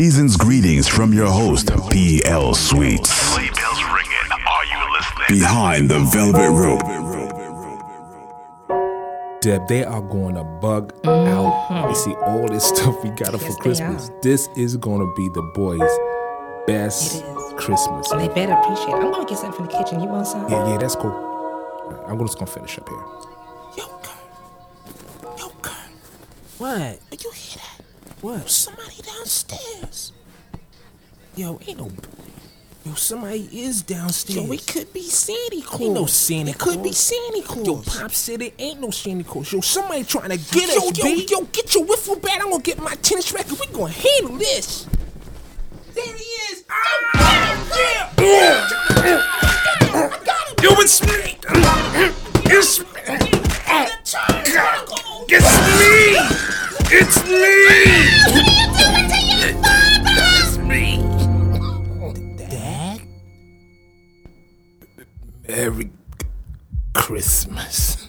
Season's greetings from your host, PL Sweets. Bells ringing. Are you listening? Behind the velvet rope. Deb, they are going to bug out. Mm-hmm. You see all this stuff we got her for Christmas. This is going to be the boys' best It is. Christmas. They better appreciate it. I'm gonna get something from the kitchen. You want some? Yeah, yeah, that's cool. I'm just gonna finish up here. Yo, Kurt. Yo, Kurt. What? Did you hear that? What? Somebody downstairs. Yo, ain't no. Yo, somebody is downstairs. Yo, it could be Santa Claus. Ain't no Santa It could be Claus. Santa Claus. Yo, Pop said it ain't no Santa Claus. Yo, somebody trying to get yo, us, yo, B. yo, get your wiffle bat. I'm gonna get my tennis racket. We gonna handle this. There he is. Ah, Yo, it's me. It's me. It's me. It's me. It's me. Dad? Merry Christmas.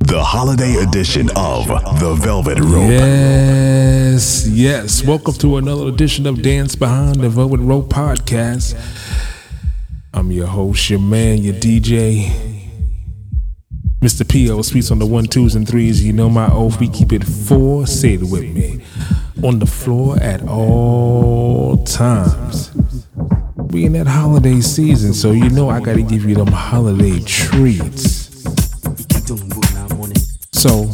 The holiday edition of The Velvet Rope. Yes, yes. Welcome to another edition of Dance Behind the Velvet Rope podcast. I'm your host, your man, your DJ, Mr. PL Sweets on the one, twos, and threes. You know my oath. We keep it four. Say it with me. On the floor at all times. We in that holiday season, so you know I gotta give you them holiday treats. So,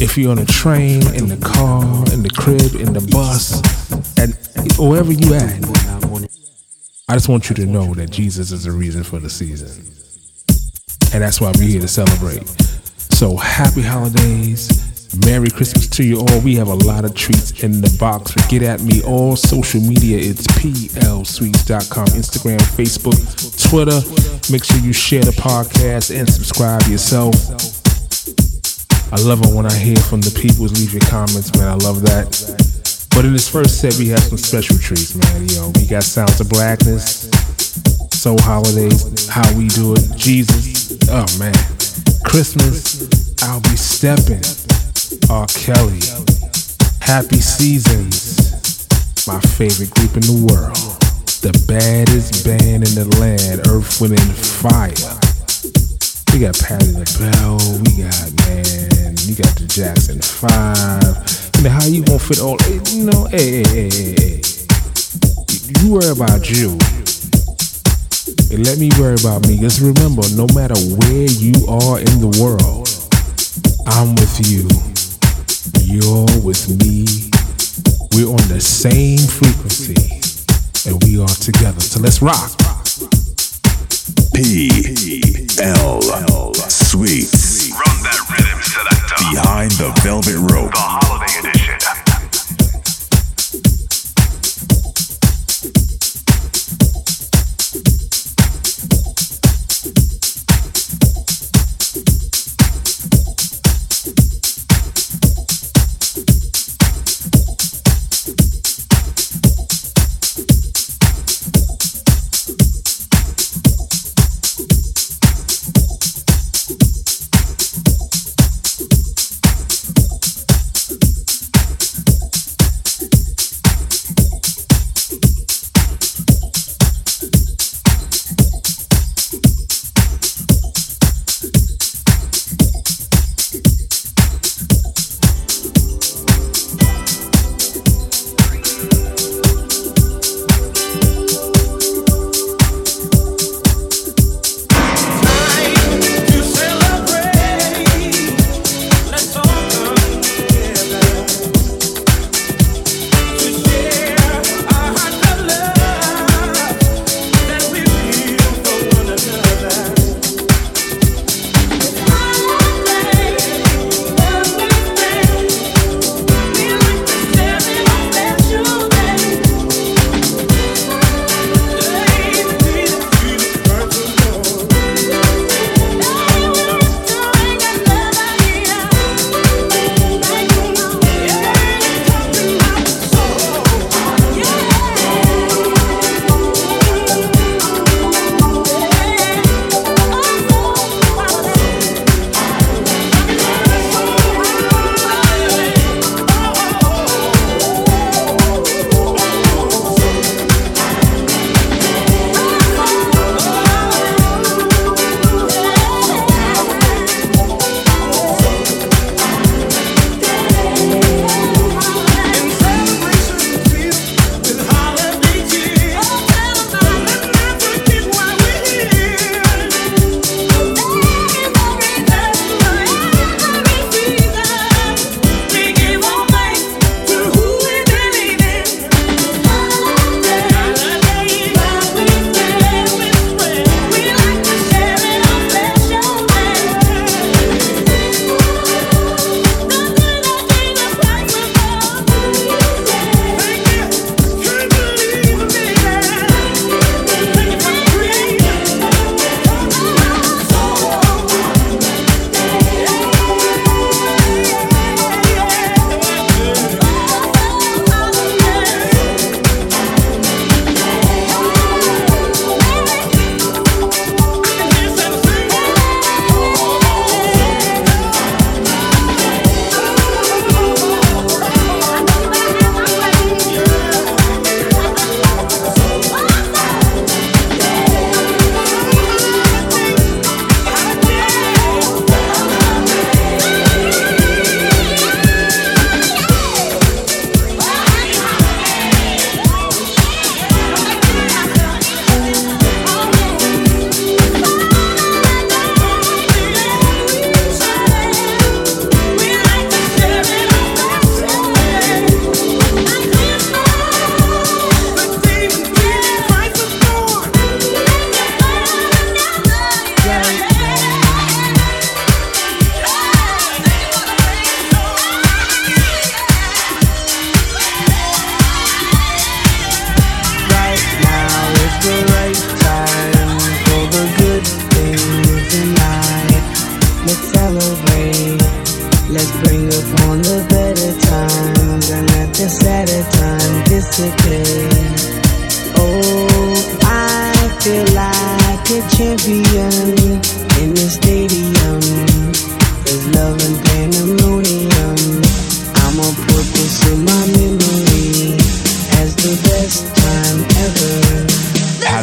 if you're on a train, in the car, in the crib, in the bus, and wherever you at, I just want you to know that Jesus is the reason for the season. And that's why we're here to celebrate. So happy holidays. Merry Christmas to you all. We have a lot of treats in the box. Get at me all social media. It's plsweets.com, Instagram, Facebook, Twitter. Make sure you share the podcast and subscribe yourself. I love it when I hear from the people. Leave your comments, man. I love that. But in this first set, we have some special treats, man. You know, we got Sounds of Blackness, Soul Holidays, How We Do It, Jesus. Oh, man. Christmas, I'll Be Stepping, R. Kelly, Happy Seasons, my favorite group in the world, the baddest band in the land, Earth, Wind, and Fire. We got Patti LaBelle, we got man, you got the Jackson Five. You know how you gonna fit all? You know, hey, hey, hey, hey. You worry about you, and let me worry about me. Just remember, no matter where you are in the world, I'm with you. You're with me. We're on the same frequency, and we are together. So let's rock. P L Sweets. Run that rhythm selector. Behind the velvet rope. The holiday edition.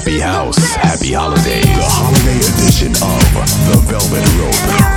happy house, happy holidays. The holiday edition of The Velvet Rope.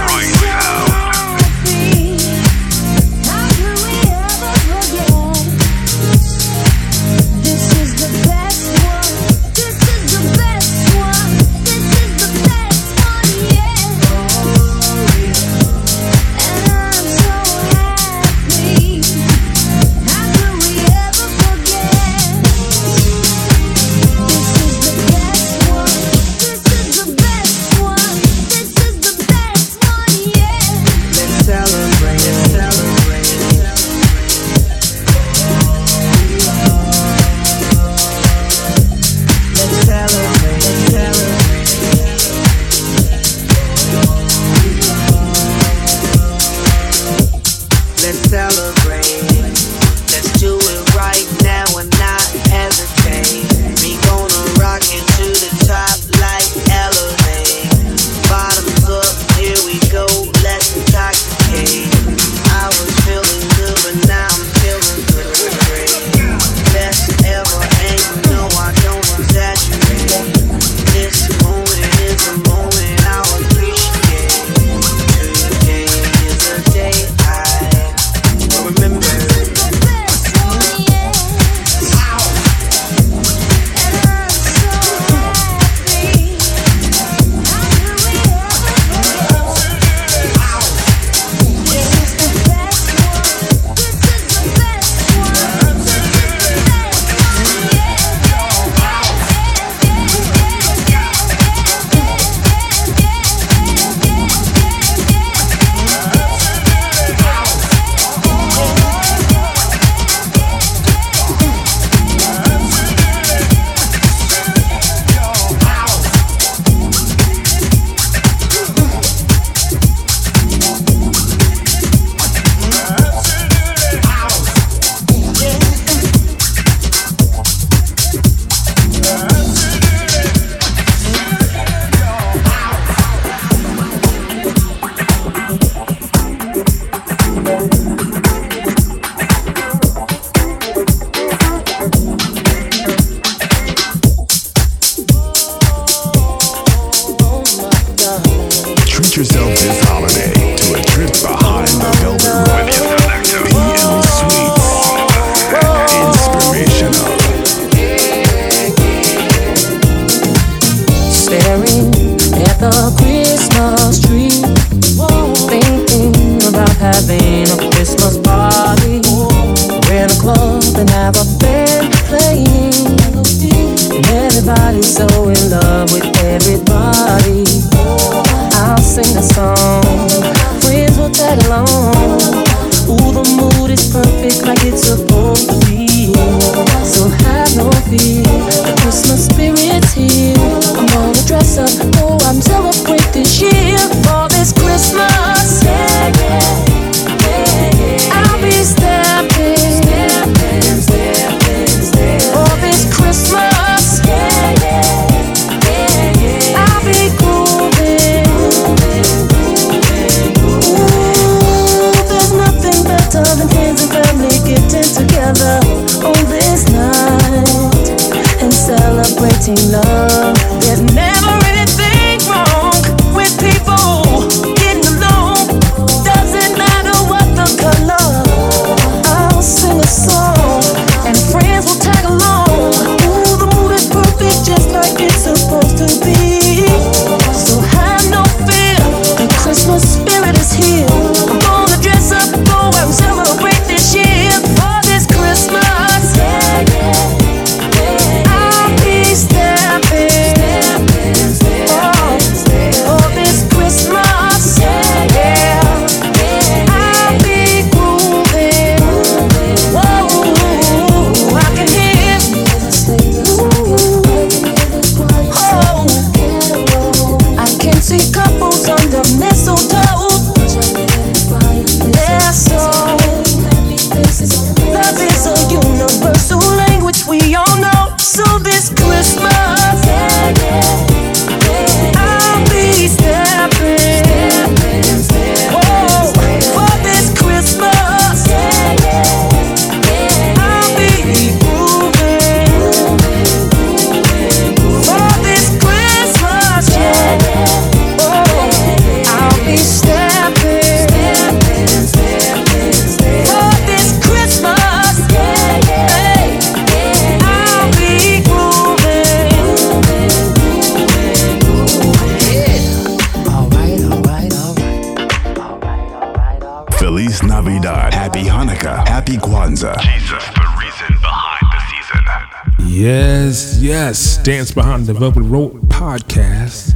Dance Behind the Velvet Rope podcast.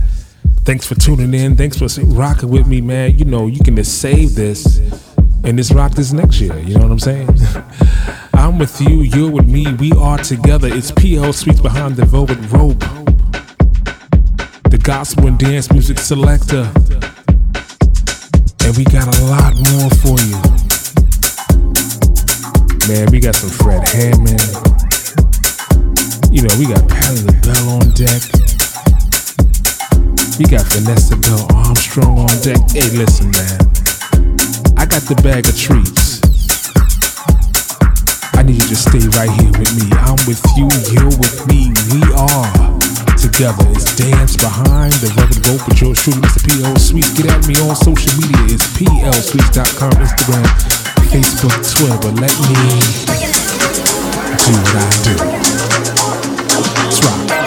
Thanks for tuning in. Thanks for rocking with me, man. You know, you can just save this and just rock this next year. You know what I'm saying? I'm with you. You're with me. We are together. It's PL Sweets Behind the Velvet Rope. The gospel and dance music selector. And we got a lot more for you. Man, we got some Fred Hammond. You know, we got Patti LaBelle on deck. We got Vanessa Bell Armstrong on deck. Hey, listen, man. I got the bag of treats. I need you to stay right here with me. I'm with you, you're with me. We are together. It's Dance Behind the Rugged Rope with yours truly, Mr. PL Sweets. Get at me on social media. It's plsweets.com, Instagram, Facebook, Twitter. Let me do what I do. That's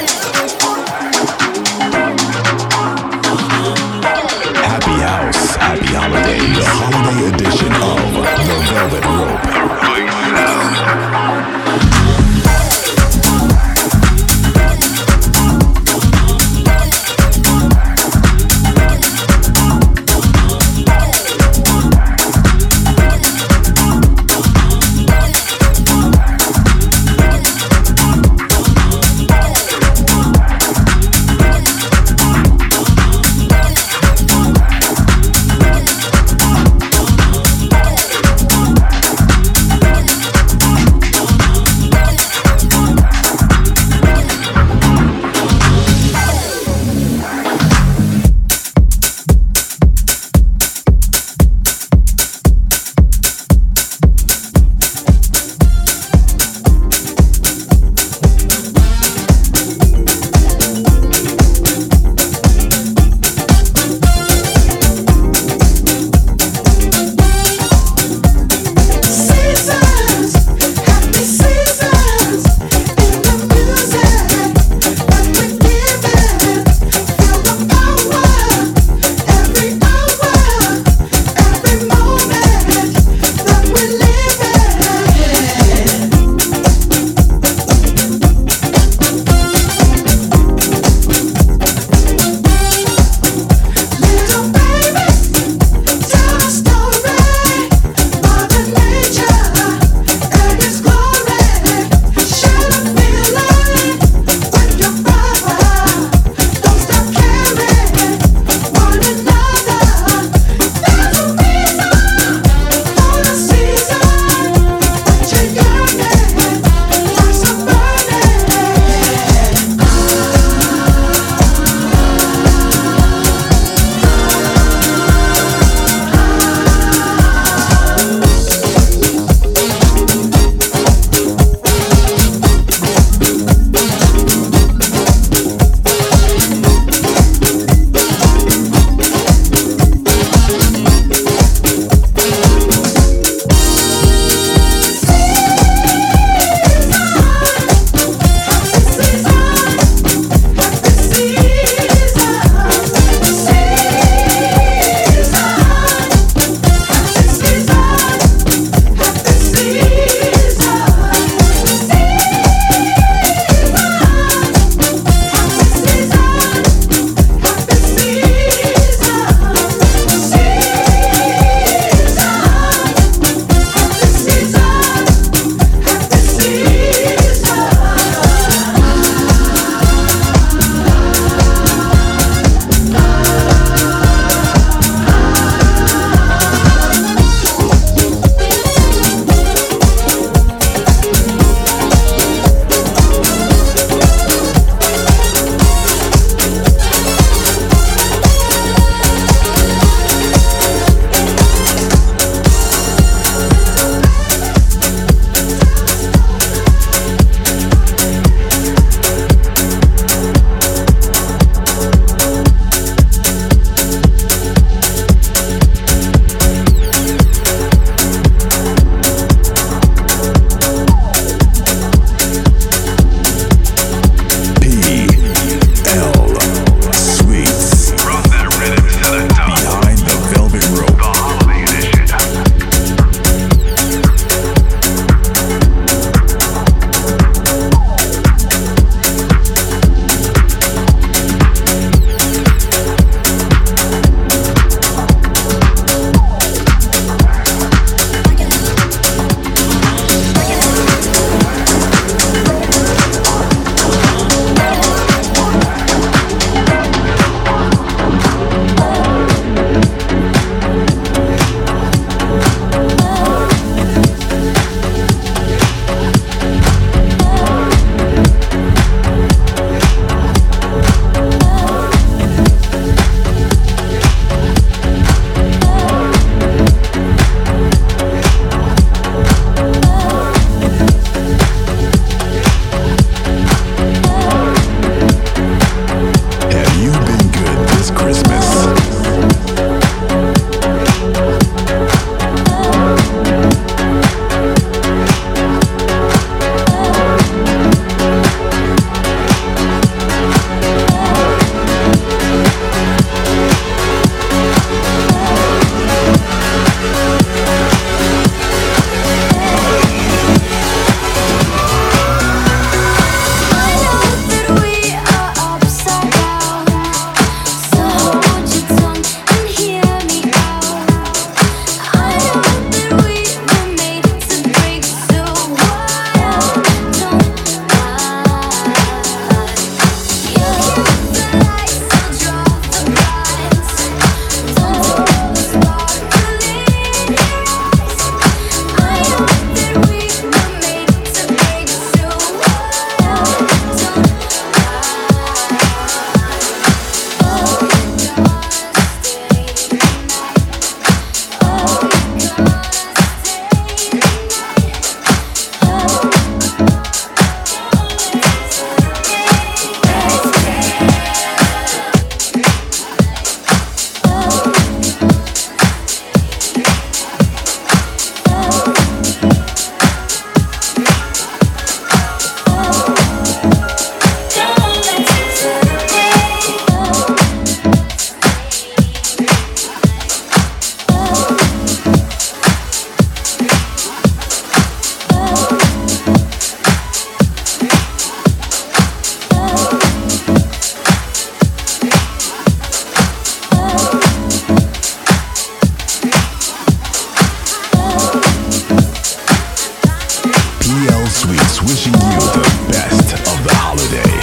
holiday.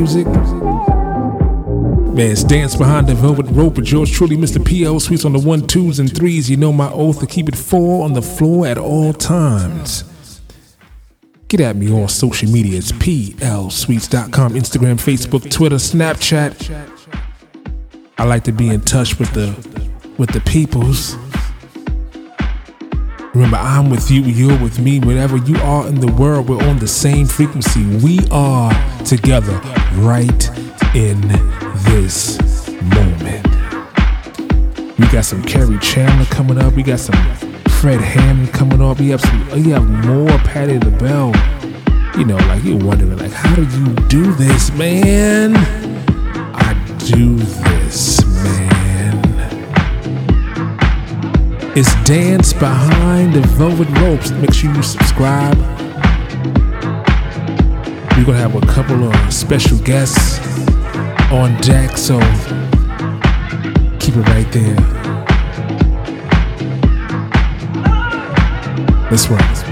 Music? Man, it's Dance Behind the Velvet Rope with yours truly, Mr. PL Sweets on the one, twos, and threes. You know my oath to keep it four on the floor at all times. Get at me on social media. It's plsweets.com, Instagram, Facebook, Twitter, Snapchat. I like to be in touch with the with the peoples. Remember, I'm with you, you're with me. Wherever you are in the world, we're on the same frequency. We are together right in this moment. We got some Kerri Chandler coming up. We got some Fred Hammond coming up. We have some. We have more Patti LaBelle. You know, like you're wondering, like, how do you do this, man? I do this, It's Dance Behind the Velvet Ropes. Make sure you subscribe. We're gonna have a couple of special guests on deck, so keep it right there. That's right.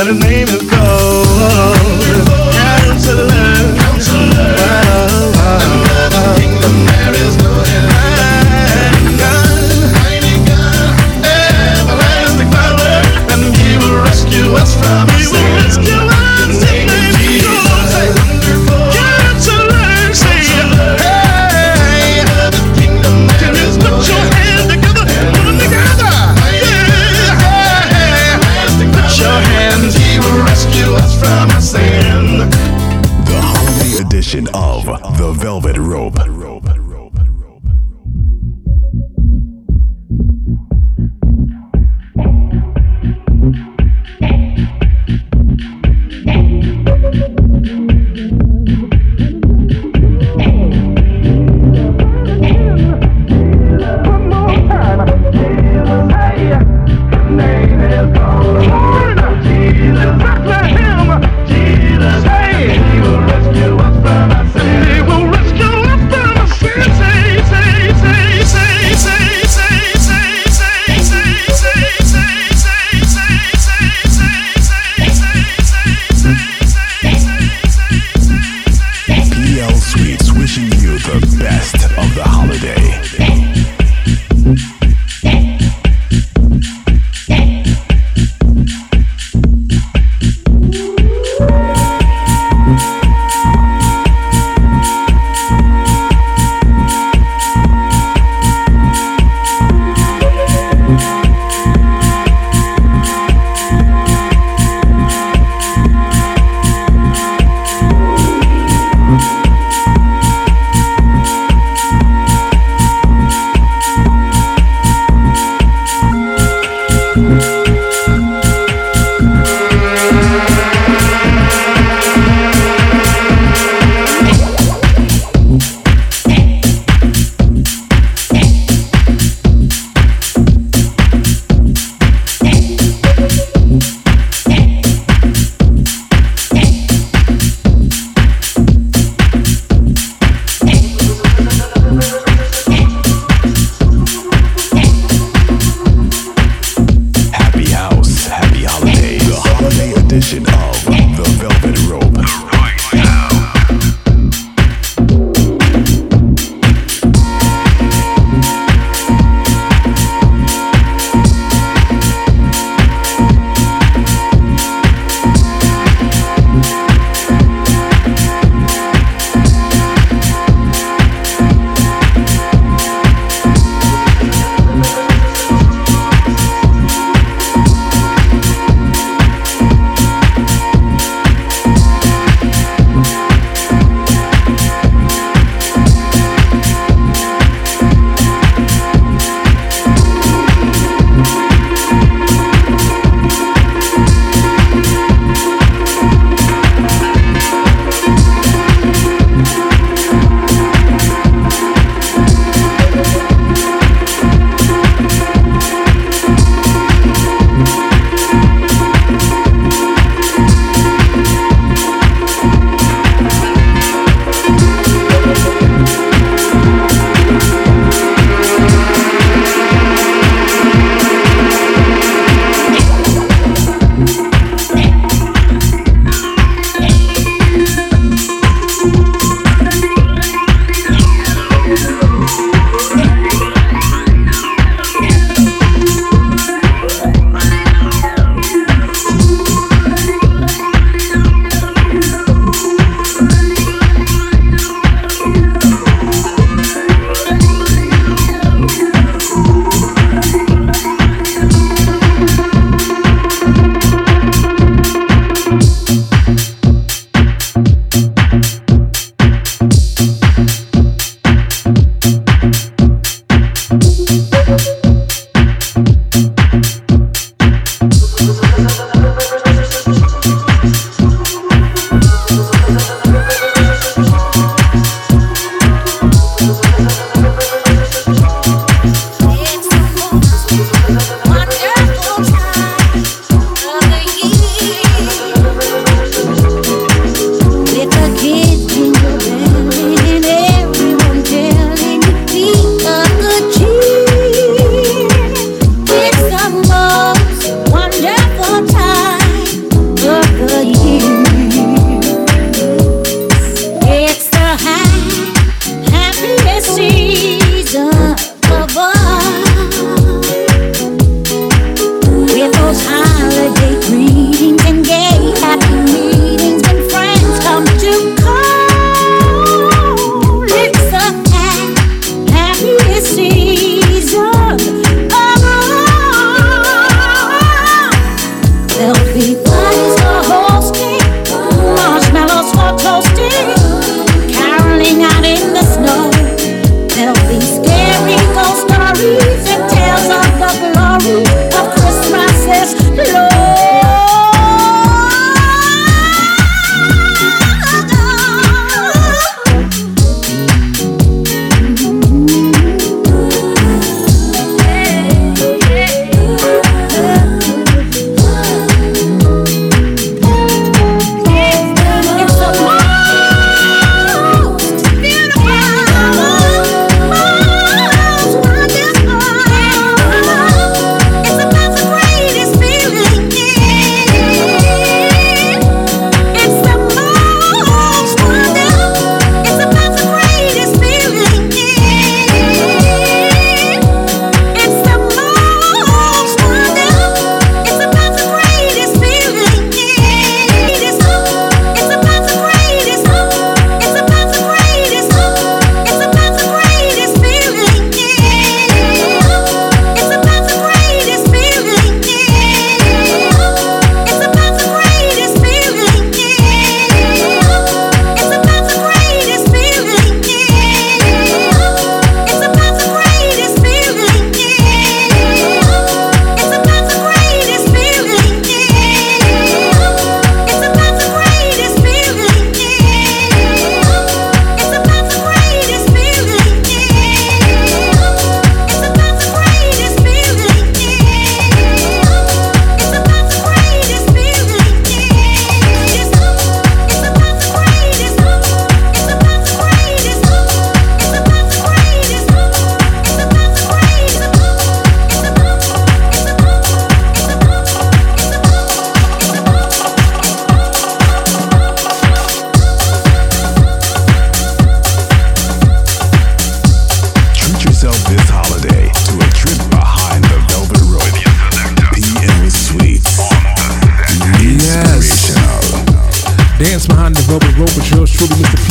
And His name is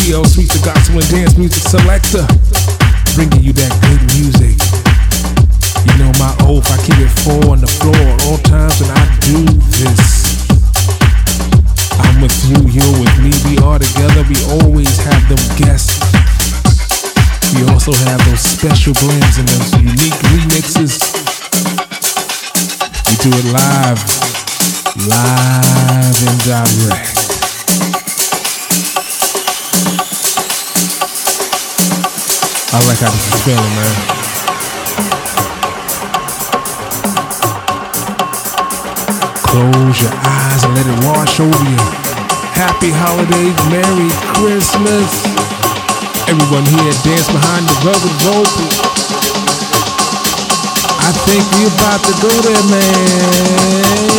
truly, Mr. PL Sweet, the gospel and dance music selector. Bringing you that good music. You know my oath, I keep it four on the floor at all times when I do this. I'm with you, you're with me, we are together, we always have them guests. We also have those special blends and those unique remixes. We do it live, live and direct. I like how this is feeling, man. Close your eyes and let it wash over you. Happy holidays, Merry Christmas. Everyone here dance behind the velvet rope. I think we about to go there, man.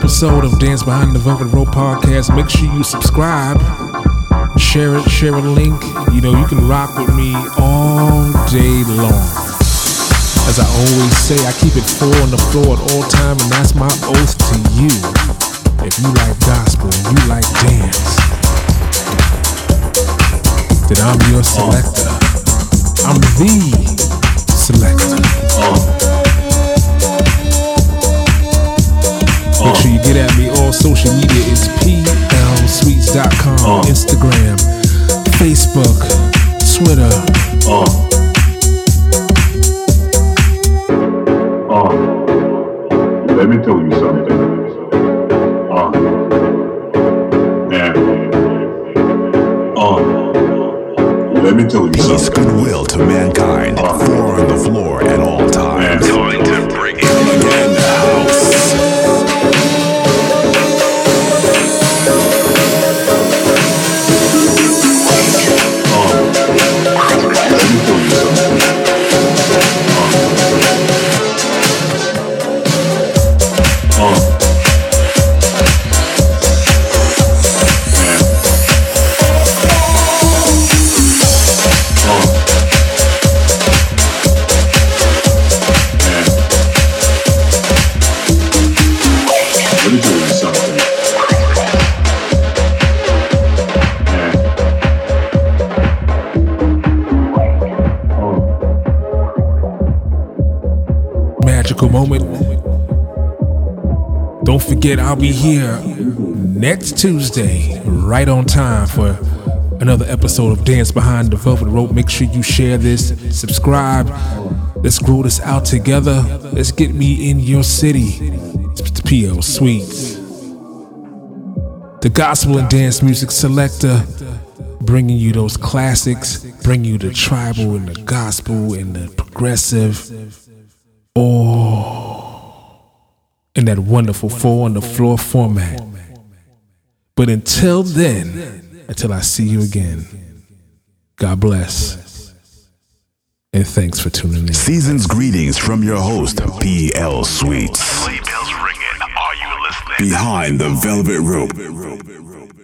Episode of Dance Behind the Velvet Rope podcast. Make sure you subscribe, share it, share a link. You know, you can rock with me all day long. As I always say, I keep it four on the floor at all time, and that's my oath to you. If you like gospel and you like dance, then I'm your selector. I'm the selector. Oh. Make sure you get at me. All social media is plsweets.com, Instagram, Facebook, Twitter. Uh, let me tell you something. Uh, man. Uh, let me tell you Peace, something. goodwill to mankind. Four on the floor at all I'll be here next Tuesday, right on time for another episode of Dance Behind the Velvet Rope. Make sure you share this, subscribe. Let's grow this out together. Let's get me in your city. It's Mr. PL Sweets, the gospel and dance music selector, bringing you those classics, bringing you the tribal and the gospel and the progressive. Oh, in that wonderful four on the floor format. But until then, until I see you again, God bless. And thanks for tuning in. Season's greetings from your host, PL Sweets. Behind the velvet rope.